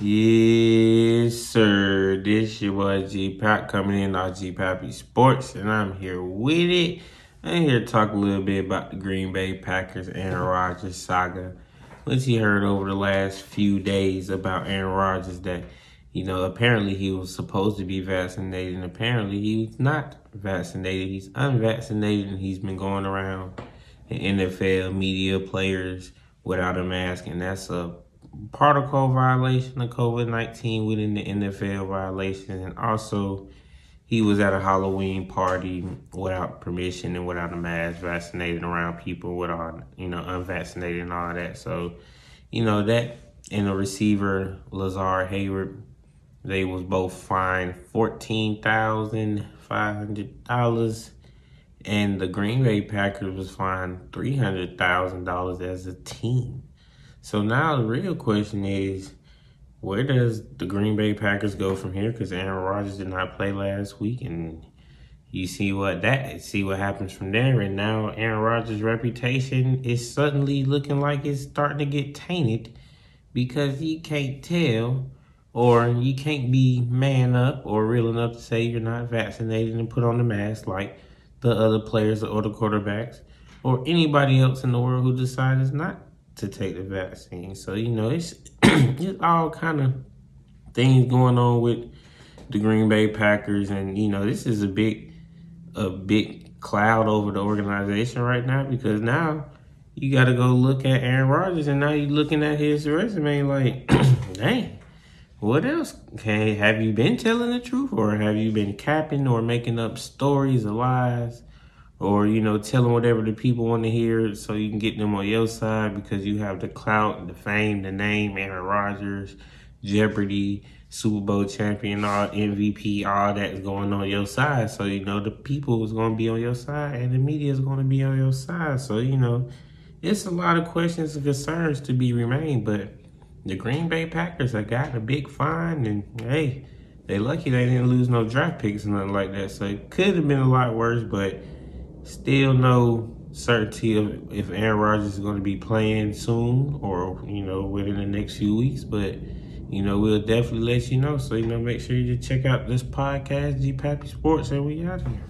Yes, sir. This your boy G Pack coming in on G Pappy Sports, and I'm here with it. I'm here to talk a little bit about the Green Bay Packers Aaron Rodgers saga. What you heard over the last few days about Aaron Rodgers that, you know, apparently he was supposed to be vaccinated, and apparently he's not vaccinated. He's unvaccinated, and he's been going around the NFL media players without a mask, and that's a protocol violation of COVID 19 within the NFL violation. And also, he was at a Halloween party without permission and without a mask, vaccinated around people without, you know, unvaccinated and all that. So, you know, that and the receiver, Lazard Hayward, they was both fined $14,500 and the Green Bay Packers was fined $300,000 as a team. So now the real question is, where does the Green Bay Packers go from here? Because Aaron Rodgers did not play last week, and you see what that see what happens from there. And now Aaron Rodgers' reputation is suddenly looking like it's starting to get tainted because you can't tell or you can't be man up or real enough to say you're not vaccinated and put on the mask like the other players or the quarterbacks or anybody else in the world who decides not to take the vaccine. So you know, it's it's all kind of things going on with the Green Bay Packers, and you know, this is a big a big cloud over the organization right now because now you got to go look at Aaron Rodgers, and now you're looking at his resume like, dang. What else? Okay, have you been telling the truth, or have you been capping or making up stories or lies? Or you know telling whatever the people want to hear so you can get them on your side because you have the clout the fame the name aaron rodgers jeopardy super bowl champion all mvp all that's going on your side. So you know the people is going to be on your side and the media is going to be on your side. So you know it's a lot of questions and concerns to be remained but the green bay packers have got a big fine and hey they lucky they didn't lose no draft picks or nothing like that. So it could have been a lot worse but Still no certainty of if Aaron Rodgers is going to be playing soon or, you know, within the next few weeks. But, you know, we'll definitely let you know. So, you know, make sure you check out this podcast, G Pappy Sports, and we out here.